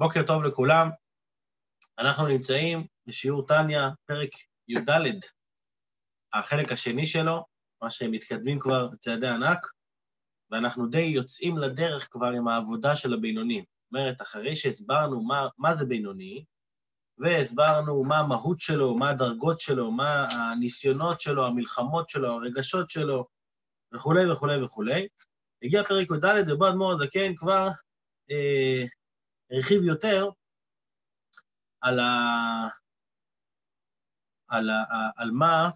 בוקר טוב לכולם. אנחנו נמצאים בשיעור טניה, פרק י"ד, החלק השני שלו, מה שהם מתקדמים כבר בצעדי ענק, ואנחנו די יוצאים לדרך כבר עם העבודה של הבינוני. זאת אומרת, אחרי שהסברנו מה, מה זה בינוני, והסברנו מה המהות שלו, מה הדרגות שלו, מה הניסיונות שלו, המלחמות שלו, הרגשות שלו, וכולי וכולי וכולי, הגיע פרק י"ד, ובו אדמו"ר הזקן כבר אה, הרחיב יותר על, ה... על, ה... על מה,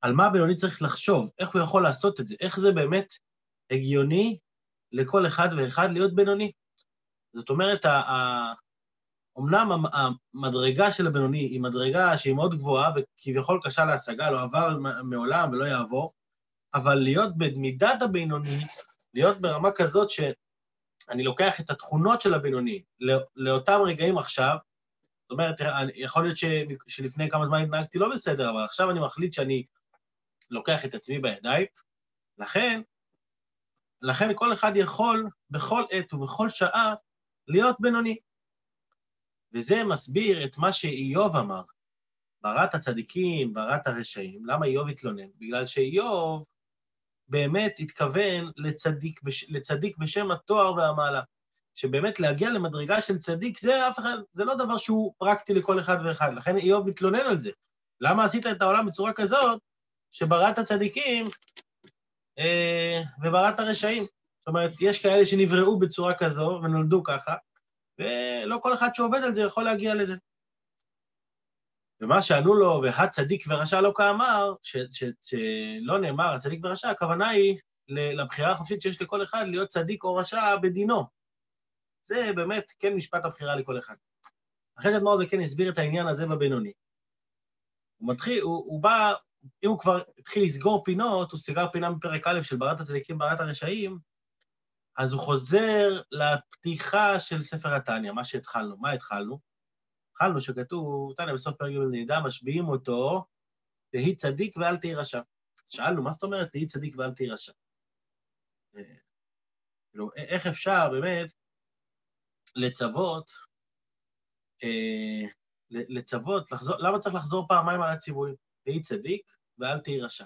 על מה בינוני צריך לחשוב, איך הוא יכול לעשות את זה, איך זה באמת הגיוני לכל אחד ואחד להיות בינוני. זאת אומרת, אמנם המדרגה של הבינוני היא מדרגה שהיא מאוד גבוהה וכביכול קשה להשגה, לא עבר מעולם ולא יעבור, אבל להיות במידת הבינוני, להיות ברמה כזאת שאני לוקח את התכונות של הבינוני לאותם רגעים עכשיו, זאת אומרת, יכול להיות ש, שלפני כמה זמן התנהגתי לא בסדר, אבל עכשיו אני מחליט שאני לוקח את עצמי בידיים, לכן, לכן כל אחד יכול בכל עת ובכל שעה להיות בינוני. וזה מסביר את מה שאיוב אמר, ברת הצדיקים, ברת הרשעים. למה איוב התלונן? בגלל שאיוב באמת התכוון לצדיק, לצדיק בשם התואר והמעלה. שבאמת להגיע למדרגה של צדיק, זה אף אחד, זה לא דבר שהוא פרקטי לכל אחד ואחד, לכן איוב מתלונן על זה. למה עשית את העולם בצורה כזאת, שבראת הצדיקים אה, ובראת הרשעים? זאת אומרת, יש כאלה שנבראו בצורה כזו ונולדו ככה, ולא כל אחד שעובד על זה יכול להגיע לזה. ומה שענו לו, והצדיק ורשע לא כאמר, שלא נאמר הצדיק ורשע, הכוונה היא לבחירה החופשית שיש לכל אחד להיות צדיק או רשע בדינו. זה באמת כן משפט הבחירה לכל אחד. אחרי שאדמו"ר זה כן הסביר את העניין הזה בבינוני. הוא מתחיל, הוא, הוא בא, אם הוא כבר התחיל לסגור פינות, הוא סגר פינה מפרק א' של ברת הצדיקים, ברת הרשעים, אז הוא חוזר לפתיחה של ספר התניא, מה שהתחלנו. מה התחלנו? התחלנו שכתוב, תניא בסוף פרק ג' נדע, משביעים אותו, תהי צדיק ואל תהי רשע. שאלנו, מה זאת אומרת תהי צדיק ואל תהי רשע? אה, כאילו, איך אפשר באמת לצוות, אה, לצוות, לחזור, למה צריך לחזור פעמיים על הציוויים? תהי צדיק ואל תהי רשע.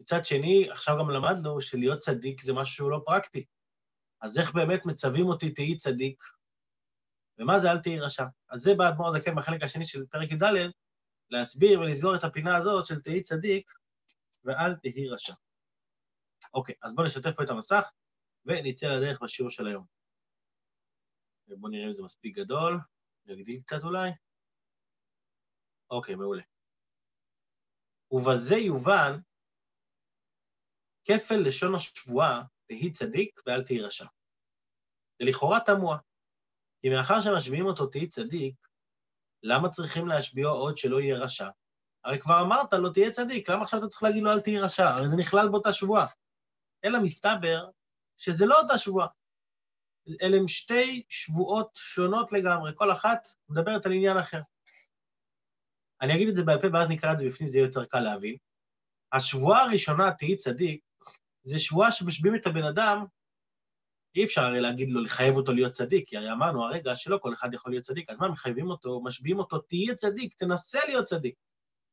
מצד שני, עכשיו גם למדנו שלהיות צדיק זה משהו שהוא לא פרקטי. אז איך באמת מצווים אותי תהי צדיק, ומה זה אל תהי רשע? אז זה בא אדמו"ר הזקן בחלק השני של פרק י"ד, להסביר ולסגור את הפינה הזאת של תהי צדיק ואל תהי רשע. אוקיי, אז בואו נשתף פה את המסך ונצא לדרך בשיעור של היום. בואו נראה אם זה מספיק גדול, נגדיל קצת אולי. אוקיי, מעולה. ובזה יובן כפל לשון השבועה תהי צדיק ואל תהי רשע. זה לכאורה תמוה, כי מאחר שמשביעים אותו תהי צדיק, למה צריכים להשביעו עוד שלא יהיה רשע? הרי כבר אמרת לו תהיה צדיק, למה עכשיו אתה צריך להגיד לו אל תהי רשע? הרי זה נכלל באותה שבועה. אלא מסתבר שזה לא אותה שבועה. אלה הם שתי שבועות שונות לגמרי, כל אחת מדברת על עניין אחר. אני אגיד את זה בעל פה ואז נקרא את זה בפנים, זה יהיה יותר קל להבין. השבועה הראשונה, תהי צדיק, זה שבועה שמשביעים את הבן אדם, אי אפשר הרי להגיד לו, לחייב אותו להיות צדיק, כי הרי אמרנו הרגע שלא כל אחד יכול להיות צדיק, אז מה, מחייבים אותו, משביעים אותו, תהיה צדיק, תנסה להיות צדיק,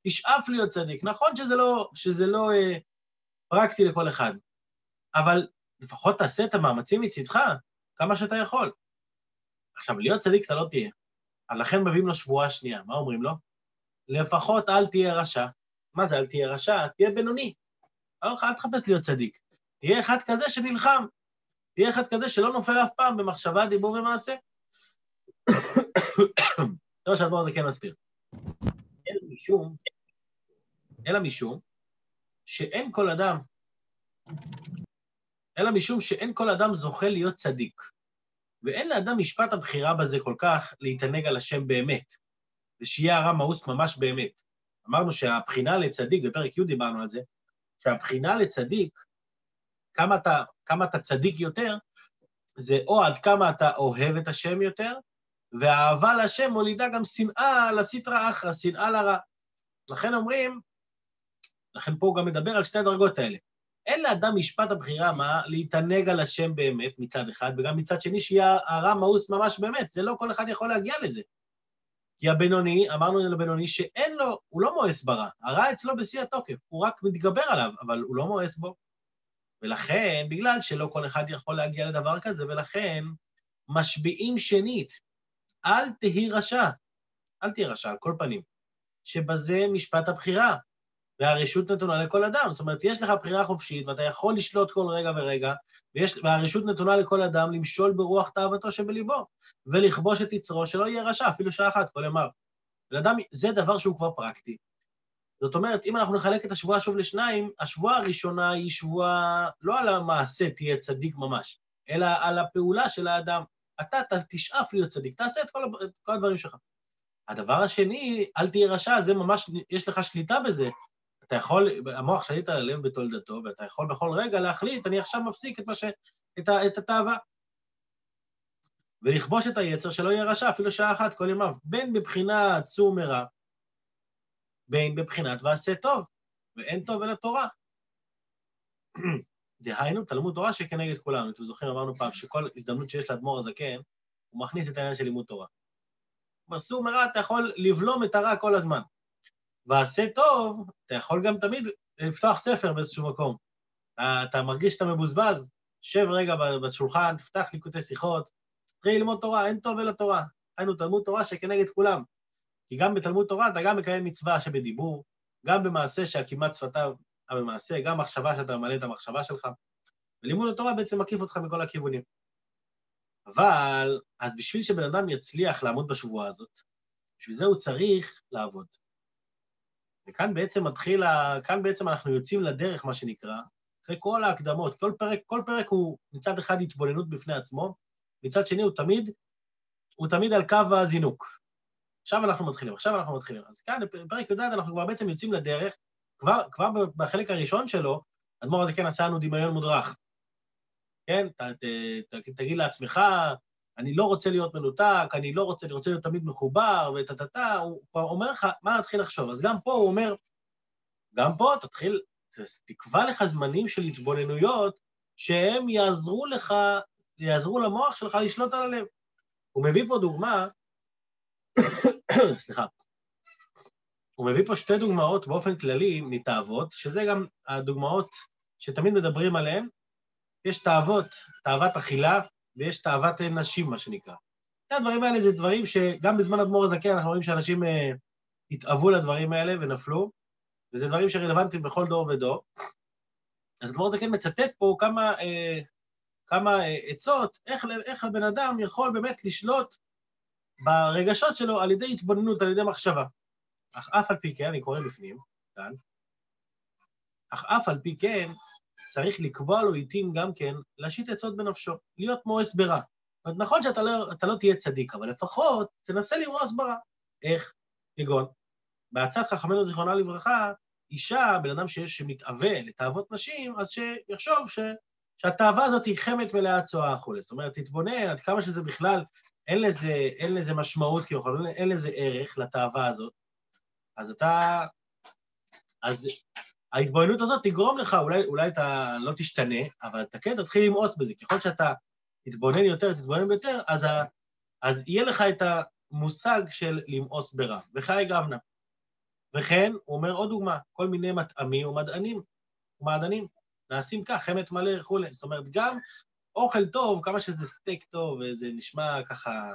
תשאף להיות צדיק. נכון שזה לא, שזה לא אה, פרקטי לכל אחד, אבל לפחות תעשה את המאמצים מצדך, כמה שאתה יכול. עכשיו, להיות צדיק אתה לא תהיה. אז לכן מביאים לו שבועה שנייה, מה אומרים לו? לפחות אל תהיה רשע. מה זה אל תהיה רשע? תהיה בינוני. אל תחפש להיות צדיק. תהיה אחד כזה שנלחם. תהיה אחד כזה שלא נופל אף פעם במחשבה, דיבור ומעשה. זה מה שהדבר הזה כן מסביר. אלא משום, אלא משום שאין כל אדם, אלא משום שאין כל אדם זוכה להיות צדיק. ואין לאדם משפט הבחירה בזה כל כך להתענג על השם באמת, ושיהיה הרע מאוס ממש באמת. אמרנו שהבחינה לצדיק, בפרק י' דיברנו על זה, שהבחינה לצדיק, כמה אתה, כמה אתה צדיק יותר, זה או עד כמה אתה אוהב את השם יותר, והאהבה להשם מולידה גם שנאה לסטרא אחרא, שנאה לרע. לכן אומרים, לכן פה הוא גם מדבר על שתי הדרגות האלה. אין לאדם משפט הבחירה מה להתענג על השם באמת מצד אחד, וגם מצד שני שיהיה הרע מאוס ממש באמת, זה לא כל אחד יכול להגיע לזה. כי הבינוני, אמרנו לבינוני שאין לו, הוא לא מואס ברע, הרע אצלו בשיא התוקף, הוא רק מתגבר עליו, אבל הוא לא מואס בו. ולכן, בגלל שלא כל אחד יכול להגיע לדבר כזה, ולכן משביעים שנית, אל תהי רשע, אל תהי רשע, על כל פנים, שבזה משפט הבחירה, והרשות נתונה לכל אדם. זאת אומרת, יש לך בחירה חופשית, ואתה יכול לשלוט כל רגע ורגע, ויש, והרשות נתונה לכל אדם למשול ברוח תאוותו שבליבו, ולכבוש את יצרו, שלא יהיה רשע, אפילו שעה אחת, כל ימיו. ולאדם, זה דבר שהוא כבר פרקטי. זאת אומרת, אם אנחנו נחלק את השבועה שוב לשניים, השבועה הראשונה היא שבועה לא על המעשה תהיה צדיק ממש, אלא על הפעולה של האדם. אתה תשאף להיות צדיק, תעשה את כל, את כל הדברים שלך. הדבר השני, אל תהיה רשע, זה ממש, יש לך שליטה בזה. אתה יכול, המוח שליט על הלב בתולדתו, ואתה יכול בכל רגע להחליט, אני עכשיו מפסיק את, ש... את, ה... את התאווה. ולכבוש את היצר שלא יהיה רשע, אפילו שעה אחת כל ימיו, בין בבחינת צור מרע, בין בבחינת ועשה טוב, ואין טוב אלא תורה. דהיינו, תלמוד תורה שכנגד כולנו. אתם זוכרים, אמרנו פעם שכל הזדמנות שיש לאדמו"ר הזקן, הוא מכניס את העניין של לימוד תורה. בסור מרע אתה יכול לבלום את הרע כל הזמן. ועשה טוב, אתה יכול גם תמיד לפתוח ספר באיזשהו מקום. אתה, אתה מרגיש שאתה מבוזבז, שב רגע בשולחן, תפתח ליקוטי שיחות, תתחיל ללמוד תורה, אין טוב אלא תורה. היינו תלמוד תורה שכנגד כולם. כי גם בתלמוד תורה אתה גם מקיים מצווה שבדיבור, גם במעשה שהכמעט שפתיו המעשה, גם מחשבה שאתה ממלא את המחשבה שלך. ולימוד התורה בעצם מקיף אותך מכל הכיוונים. אבל, אז בשביל שבן אדם יצליח לעמוד בשבועה הזאת, בשביל זה הוא צריך לעבוד. וכאן בעצם מתחיל, כאן בעצם אנחנו יוצאים לדרך, מה שנקרא, אחרי כל ההקדמות. כל פרק, כל פרק הוא מצד אחד התבוננות בפני עצמו, מצד שני הוא תמיד, הוא תמיד על קו הזינוק. עכשיו אנחנו מתחילים, עכשיו אנחנו מתחילים. אז כאן, בפרק י"ד אנחנו כבר בעצם יוצאים לדרך, כבר, כבר בחלק הראשון שלו, אדמו"ר הזה כן עשה לנו דמיון מודרך. כן? ת, ת, ת, תגיד לעצמך, אני לא רוצה להיות מנותק, אני לא רוצה, אני רוצה להיות תמיד מחובר, וטה-טה-טה, הוא כבר אומר לך מה להתחיל לחשוב. אז גם פה הוא אומר, גם פה תתחיל, תקבע לך זמנים של התבוננויות שהם יעזרו לך, יעזרו למוח שלך לשלוט על הלב. הוא מביא פה דוגמה, סליחה, הוא מביא פה שתי דוגמאות באופן כללי מתאוות, שזה גם הדוגמאות שתמיד מדברים עליהן. יש תאוות, תאוות אכילה, ויש תאוות נשים, מה שנקרא. הדברים האלה זה דברים שגם בזמן אדמו"ר הזקן אנחנו רואים שאנשים אה, התאוו לדברים האלה ונפלו, וזה דברים שרלוונטיים בכל דור ודור. אז אדמו"ר הזקן מצטט פה כמה, אה, כמה אה, עצות, איך, איך הבן אדם יכול באמת לשלוט ברגשות שלו על ידי התבוננות, על ידי מחשבה. אך אף על פי כן, אני קורא בפנים, כאן, אך אף על פי כן, צריך לקבוע לו עיתים גם כן להשית עצות בנפשו, להיות מואס ברע. נכון שאתה לא, לא תהיה צדיק, אבל לפחות תנסה למאוס ברע. איך? כגון, בעצת חכמינו זיכרונה לברכה, אישה, בן אדם שיש, שמתאווה לתאוות נשים, אז שיחשוב ש, שהתאווה הזאת היא חמת מלאה צואה החולה. זאת אומרת, תתבונן עד כמה שזה בכלל, אין לזה, אין לזה משמעות כביכול, אין לזה ערך לתאווה הזאת. אז אתה... אז ההתבוננות הזאת תגרום לך, אולי, אולי אתה לא תשתנה, אבל אתה כן תתחיל למאוס בזה. ככל שאתה תתבונן יותר, תתבונן יותר, אז, ה, אז יהיה לך את המושג של למאוס ברע. וחי גבנה. וכן, הוא אומר עוד דוגמה, כל מיני מטעמים ומדענים, ומעדנים, נעשים כך, חמת מלא וכולי. זאת אומרת, גם אוכל טוב, כמה שזה סטייק טוב, וזה נשמע ככה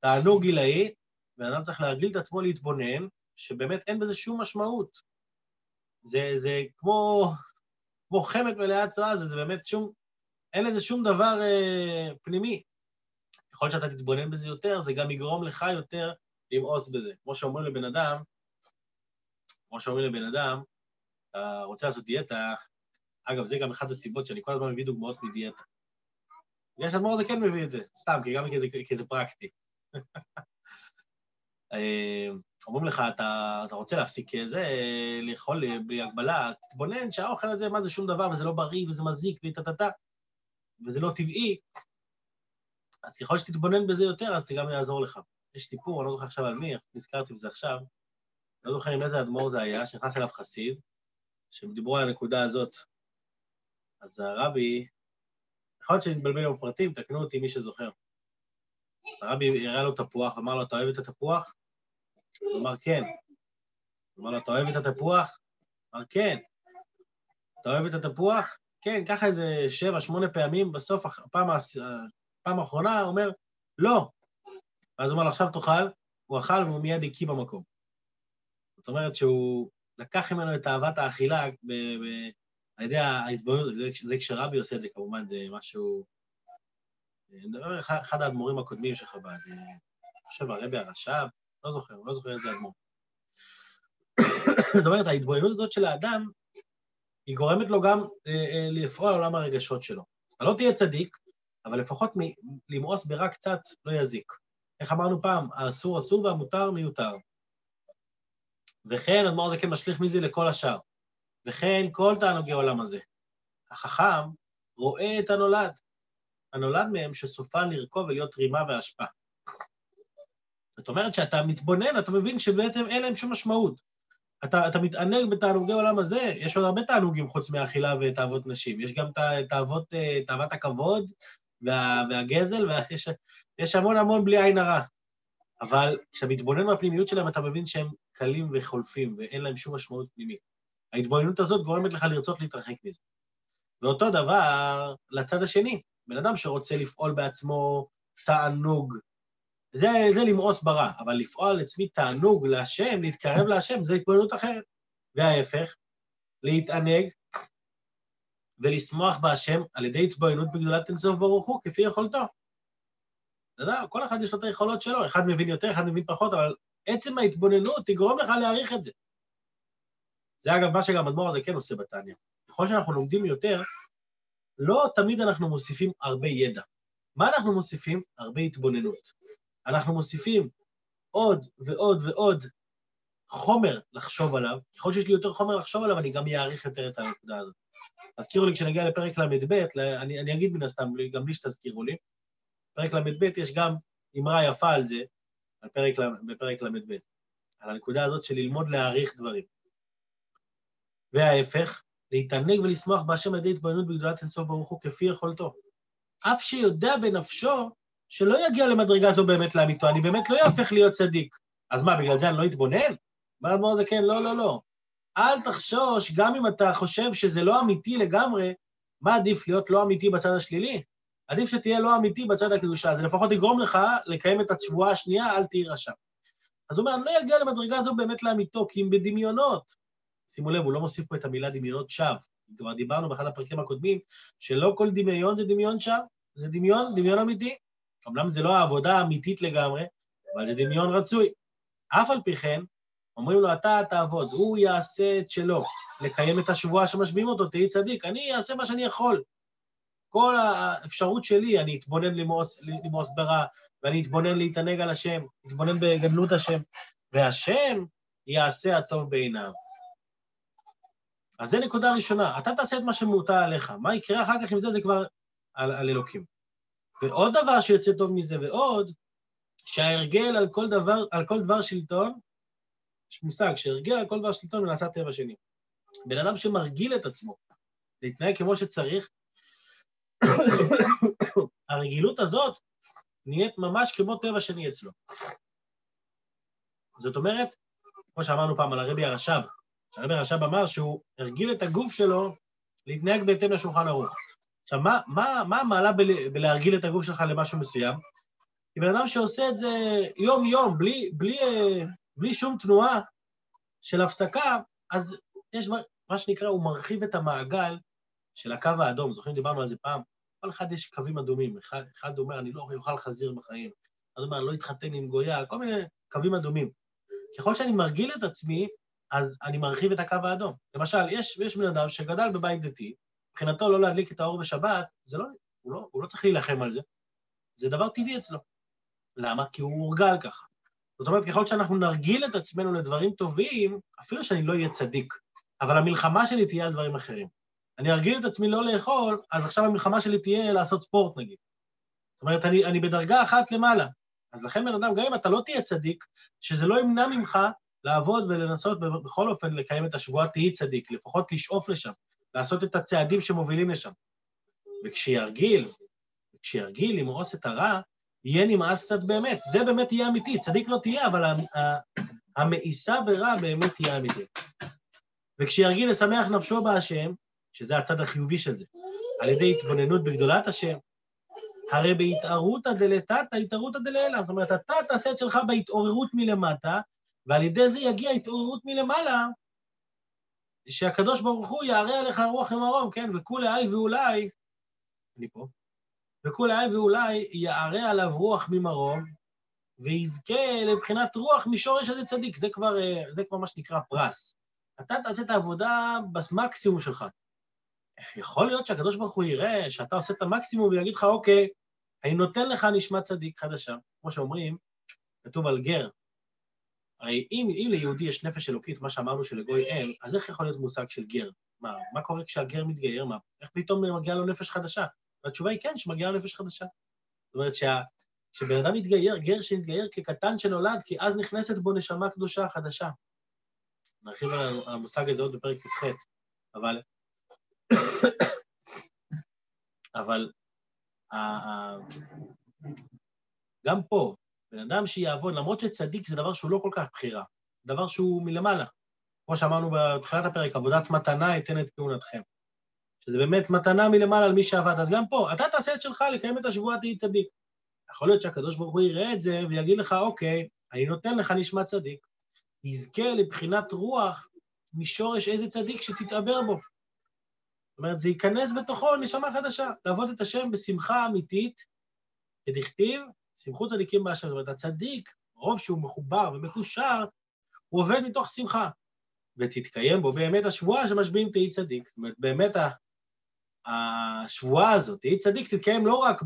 תענוג גילאי, בן אדם צריך להרגיל את עצמו להתבונן, שבאמת אין בזה שום משמעות. זה, זה כמו, כמו חמת מלאה צרה, זה, זה באמת שום, אין לזה שום דבר אה, פנימי. ככל שאתה תתבונן בזה יותר, זה גם יגרום לך יותר למאוס בזה. כמו שאומרים לבן אדם, כמו שאומרים לבן אדם, אתה רוצה לעשות דיאטה, אגב, זה גם אחת הסיבות שאני כל הזמן מביא דוגמאות מדיאטה. בגלל שאדמו"ר זה כן מביא את זה, סתם, כי גם כי זה פרקטי. אה, אומרים לך, אתה, אתה רוצה להפסיק זה, לאכול בלי הגבלה, אז תתבונן שהאוכל הזה, מה זה שום דבר, וזה לא בריא, וזה מזיק, וטה-טה-טה, וזה לא טבעי. אז ככל שתתבונן בזה יותר, אז זה גם יעזור לך. יש סיפור, אני לא זוכר עכשיו על מי, נזכרתי בזה עכשיו, לא זוכר עם איזה אדמו"ר זה היה, שנכנס אליו חסיד, שהם דיברו על הנקודה הזאת, אז הרבי, יכול להיות שאני מתבלבל עם הפרטים, תקנו אותי מי שזוכר. אז הרבי הראה לו תפוח, אמר לו, אתה אוהב את התפוח? הוא אמר, כן. הוא אמר לו, אתה אוהב את התפוח? אמר, כן. אתה אוהב את התפוח? כן, ככה איזה שבע, שמונה פעמים, בסוף, הפעם, הפעם האחרונה, הוא אומר, לא. ואז הוא אומר לו, עכשיו תאכל, הוא אכל והוא מיד הקיא במקום. זאת אומרת שהוא לקח ממנו את אהבת האכילה על ידי ההתבוננות, זה, זה כשרבי עושה את זה כמובן, זה משהו... אני מדבר אחד האדמו"רים הקודמים של חב"ד, אני חושב הרבי הרש"ב, לא זוכר, לא זוכר איזה אדמו"ר. זאת אומרת, ההתבוננות הזאת של האדם, היא גורמת לו גם אה, אה, לפעול על עולם הרגשות שלו. אתה לא תהיה צדיק, אבל לפחות למאוס ברע קצת לא יזיק. איך אמרנו פעם, האסור אסור והמותר מיותר. וכן, אדמו"ר זה כן משליך מזה לכל השאר. וכן, כל תענוגי העולם הזה. החכם רואה את הנולד. הנולד מהם שסופן לרכוב ולהיות רימה והשפעה. זאת אומרת שאתה מתבונן, אתה מבין שבעצם אין להם שום משמעות. אתה, אתה מתענג בתענוגי העולם הזה, יש עוד הרבה תענוגים חוץ מאכילה ותאוות נשים. יש גם תאוות, אה, תאוות הכבוד וה, והגזל, ויש המון המון בלי עין הרע. אבל כשאתה מתבונן בפנימיות שלהם, אתה מבין שהם קלים וחולפים, ואין להם שום משמעות פנימית. ההתבוננות הזאת גורמת לך לרצות להתרחק מזה. ואותו דבר לצד השני, בן אדם שרוצה לפעול בעצמו תענוג, זה, זה למאוס ברע, אבל לפעול עצמי תענוג להשם, להתקרב להשם, זה התבוננות אחרת. וההפך, להתענג ולשמוח בהשם על ידי התבוננות בגדולת אינסוף ברוך הוא, כפי יכולתו. אתה יודע, כל אחד יש לו את היכולות שלו, אחד מבין יותר, אחד מבין פחות, אבל עצם ההתבוננות תגרום לך להעריך את זה. זה אגב מה שגם אדמו"ר הזה כן עושה בתניא. ככל שאנחנו לומדים יותר, לא תמיד אנחנו מוסיפים הרבה ידע. מה אנחנו מוסיפים? הרבה התבוננות. אנחנו מוסיפים עוד ועוד ועוד חומר לחשוב עליו, ככל שיש לי יותר חומר לחשוב עליו, אני גם אעריך יותר את הנקודה הזאת. תזכירו לי, כשנגיע לפרק ל"ב, אני, אני אגיד מן הסתם, גם בלי שתזכירו לי, בפרק ל"ב יש גם אמרה יפה על זה, על פרק, בפרק ל"ב, על הנקודה הזאת של ללמוד להעריך דברים. וההפך, להתענג ולשמוח בהשם על ידי התבוננות בגדולת אינסוף ברוך הוא כפי יכולתו. אף שיודע בנפשו שלא יגיע למדרגה זו באמת לאמיתו, אני באמת לא יהפך להיות צדיק. אז מה, בגלל זה אני לא אתבונן? אומר האדמו"ר זה כן, לא, לא, לא. אל תחשוש, גם אם אתה חושב שזה לא אמיתי לגמרי, מה עדיף להיות לא אמיתי בצד השלילי? עדיף שתהיה לא אמיתי בצד הקדושה, זה לפחות יגרום לך לקיים את השבועה השנייה, אל תהי רשע. אז הוא אומר, אני לא אגיע למדרגה זו באמת לאמיתו, כי אם בדמיונות. שימו לב, הוא לא מוסיף פה את המילה דמיונות שווא. כבר דיברנו באחד הפרקים הקודמים, שלא כל דמיון זה דמיון שווא, זה דמיון, דמיון אמיתי. אמנם זה לא העבודה האמיתית לגמרי, אבל זה דמיון רצוי. אף על פי כן, אומרים לו, אתה תעבוד, הוא יעשה את שלו, לקיים את השבועה שמשביעים אותו, תהי צדיק, אני אעשה מה שאני יכול. כל האפשרות שלי, אני אתבונן למאוס, למאוס ברע, ואני אתבונן להתענג על השם, אתבונן בגדלות השם, והשם יעשה הטוב בעיניו. אז זו נקודה ראשונה, אתה תעשה את מה שמוטל עליך, מה יקרה אחר כך עם זה, זה כבר על, על אלוקים. ועוד דבר שיוצא טוב מזה, ועוד, שההרגל על כל דבר, על כל דבר שלטון, יש מושג שהרגל על כל דבר שלטון ונעשה טבע שני. בן אדם שמרגיל את עצמו להתנהג כמו שצריך, הרגילות הזאת נהיית ממש כמו טבע שני אצלו. זאת אומרת, כמו שאמרנו פעם על הרבי הרש"ב, הרבי הרש"ב אמר שהוא הרגיל את הגוף שלו להתנהג בהתאם לשולחן ערוך. עכשיו, מה, מה, מה המעלה בל, בלהרגיל את הגוף שלך למשהו מסוים? כי בן אדם שעושה את זה יום-יום, בלי, בלי, בלי שום תנועה של הפסקה, אז יש מה שנקרא, הוא מרחיב את המעגל של הקו האדום. זוכרים, דיברנו על זה פעם? כל אחד יש קווים אדומים. אחד, אחד אומר, אני לא אוכל חזיר בחיים. אחד אומר, אני לא אתחתן עם גויה, כל מיני קווים אדומים. ככל שאני מרגיל את עצמי, אז אני מרחיב את הקו האדום. למשל, יש, יש בן אדם שגדל בבית דתי, מבחינתו לא להדליק את האור בשבת, זה לא, הוא, לא, הוא לא צריך להילחם על זה, זה דבר טבעי אצלו. למה? כי הוא מורגל ככה. זאת אומרת, ככל שאנחנו נרגיל את עצמנו לדברים טובים, אפילו שאני לא אהיה צדיק, אבל המלחמה שלי תהיה על דברים אחרים. אני ארגיל את עצמי לא לאכול, אז עכשיו המלחמה שלי תהיה לעשות ספורט נגיד. זאת אומרת, אני, אני בדרגה אחת למעלה. אז לכן בן אדם, גם אם אתה לא תהיה צדיק, שזה לא ימנע ממך לעבוד ולנסות בכל אופן לקיים את השבועה, תהי צדיק, לפחות לשאוף לשם. לעשות את הצעדים שמובילים לשם. וכשירגיל, כשירגיל למרוס את הרע, יהיה נמאס קצת באמת. זה באמת יהיה אמיתי. צדיק לא תהיה, אבל המאיסה ברע באמת תהיה אמיתית. וכשירגיל לשמח נפשו בהשם, שזה הצד החיובי של זה, על ידי התבוננות בגדולת השם, הרי בהתערותא דלתתא, התערותא דלעילא. זאת אומרת, אתה תעשה את שלך בהתעוררות מלמטה, ועל ידי זה יגיע התעוררות מלמעלה, שהקדוש ברוך הוא יערה עליך רוח ממרום, כן? וכולי איי ואולי, אני פה, וכולי איי ואולי יערה עליו רוח ממרום, ויזכה לבחינת רוח משורש עדי צדיק. זה כבר, אה, זה כבר מה שנקרא פרס. אתה תעשה את העבודה במקסימום שלך. יכול להיות שהקדוש ברוך הוא יראה שאתה עושה את המקסימום ויגיד לך, אוקיי, אני נותן לך נשמת צדיק חדשה. כמו שאומרים, כתוב על גר. הרי אם, אם ליהודי יש נפש אלוקית, מה שאמרנו שלגוי אין, אז איך יכול להיות מושג של גר? מה, מה קורה כשהגר מתגייר? מה, איך פתאום מגיעה לו נפש חדשה? והתשובה היא כן, שמגיעה לו נפש חדשה. זאת אומרת. כשבן אדם מתגייר, גר שמתגייר כקטן שנולד, כי אז נכנסת בו נשמה קדושה חדשה. נרחיב על המושג הזה עוד בפרק י"ח, אבל... אבל גם פה, בן אדם שיעבוד, למרות שצדיק זה דבר שהוא לא כל כך בחירה, דבר שהוא מלמעלה. כמו שאמרנו בתחילת הפרק, עבודת מתנה אתן את כהונתכם. שזה באמת מתנה מלמעלה על מי שעבד. אז גם פה, אתה תעשה את שלך לקיים את השבועה, תהי צדיק. יכול להיות שהקדוש ברוך הוא יראה את זה ויגיד לך, אוקיי, אני נותן לך נשמת צדיק, יזכה לבחינת רוח משורש איזה צדיק שתתעבר בו. זאת אומרת, זה ייכנס בתוכו נשמה חדשה, לעבוד את השם בשמחה אמיתית, כדכתיב, שמחו צדיקים באשר. זאת אומרת, הצדיק, רוב שהוא מחובר ומקושר, הוא עובד מתוך שמחה. ותתקיים בו באמת השבועה שמשביעים תהי צדיק. זאת אומרת, באמת השבועה הזאת, תהי צדיק, תתקיים לא רק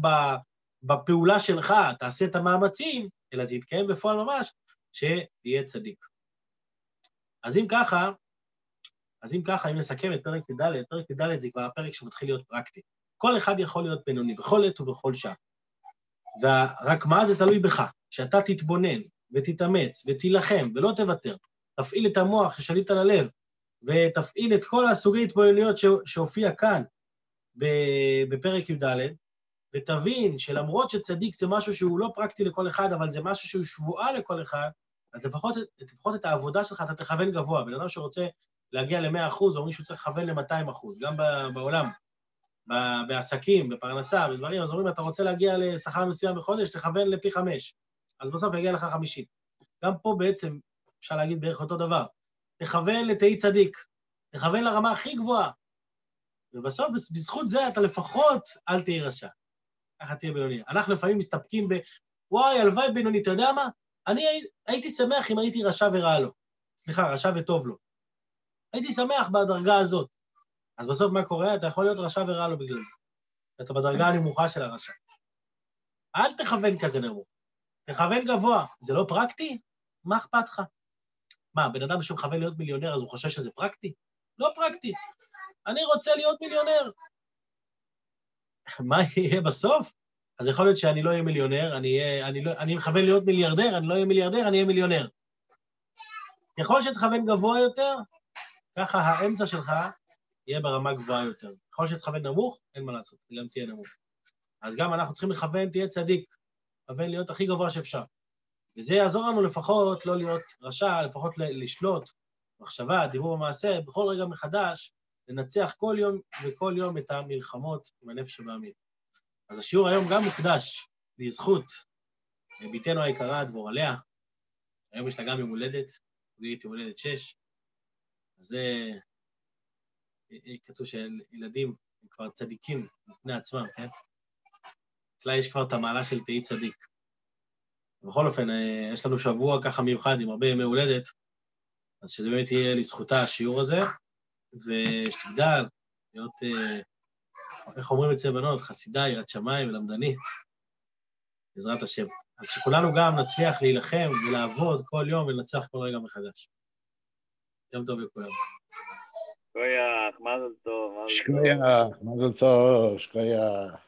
בפעולה שלך, תעשה את המאמצים, אלא זה יתקיים בפועל ממש, שתהיה צדיק. אז אם ככה, אז אם ככה, אם נסכם את פרק י"ד, פרק י"ד זה כבר הפרק שמתחיל להיות פרקטי. כל אחד יכול להיות בינוני, בכל עת ובכל שעה. ורק מה זה תלוי בך, שאתה תתבונן ותתאמץ ותילחם ולא תוותר, תפעיל את המוח ששליט על הלב, ותפעיל את כל הסוגי התבוננויות שהופיע כאן בפרק י"ד, ותבין שלמרות שצדיק זה משהו שהוא לא פרקטי לכל אחד, אבל זה משהו שהוא שבועה לכל אחד, אז לפחות, לפחות את העבודה שלך אתה תכוון גבוה. בן אדם שרוצה להגיע ל-100 אחוז, אומרים שהוא צריך לכוון ל-200 אחוז, גם בעולם, בעסקים, בפרנסה, בדברים, אז אומרים, אתה רוצה להגיע לשכר מסוים בחודש, תכוון לפי חמש. אז בסוף יגיע לך 50. גם פה בעצם, אפשר להגיד בערך אותו דבר. תכוון לתהי צדיק, תכוון לרמה הכי גבוהה. ובסוף, בזכות זה אתה לפחות אל תהי רשע. ככה תהיה בינוני. אנחנו לפעמים מסתפקים ב... וואי, הלוואי בינוני, אתה יודע מה? אני הייתי שמח אם הייתי רשע ורע לו. סליחה, רשע וטוב לו. הייתי שמח בדרגה הזאת. אז בסוף מה קורה? אתה יכול להיות רשע ורע לו בגלל זה. אתה בדרגה הנמוכה של הרשע. אל תכוון כזה נמוך, תכוון גבוה. זה לא פרקטי? מה אכפת לך? מה, בן אדם שמכוון להיות מיליונר, אז הוא חושב שזה פרקטי? לא פרקטי. אני רוצה להיות מיליונר. מה יהיה בסוף? אז יכול להיות שאני לא אהיה מיליונר, אני, אהיה, אני, לא, אני מכוון להיות מיליארדר, אני לא אהיה מיליארדר, אני אהיה מיליונר. ככל שתכוון גבוה יותר, ככה האמצע שלך יהיה ברמה גבוהה יותר. ככל שתכוון נמוך, אין מה לעשות, גם תהיה נמוך. אז גם אנחנו צריכים לכוון, תהיה צדיק, לכוון להיות הכי גבוה שאפשר. וזה יעזור לנו לפחות לא להיות רשע, לפחות לשלוט, מחשבה, דיבור ומעשה, בכל רגע מחדש, לנצח כל יום וכל יום את המלחמות עם הנפש שבעמית. אז השיעור היום גם מוקדש לזכות בתנו היקרה, דבורה לאה. היום יש לה גם יום הולדת, חוגגת יום הולדת שש. אז זה כתוב שילדים הם כבר צדיקים בפני עצמם, כן? אצלה יש כבר את המעלה של תהי צדיק. בכל אופן, אה, יש לנו שבוע ככה מיוחד עם הרבה ימי הולדת, אז שזה באמת יהיה לזכותה השיעור הזה, ושתגדל, להיות, אה, איך אומרים אצל בנות, חסידה, יראת שמיים ולמדנית, בעזרת השם. אז שכולנו גם נצליח להילחם ולעבוד כל יום ולנצח כל רגע מחדש. יום טוב לכולם. שכוייח, מזל טוב, מזל טוב. שכוייח, מזל טוב, שכוייח.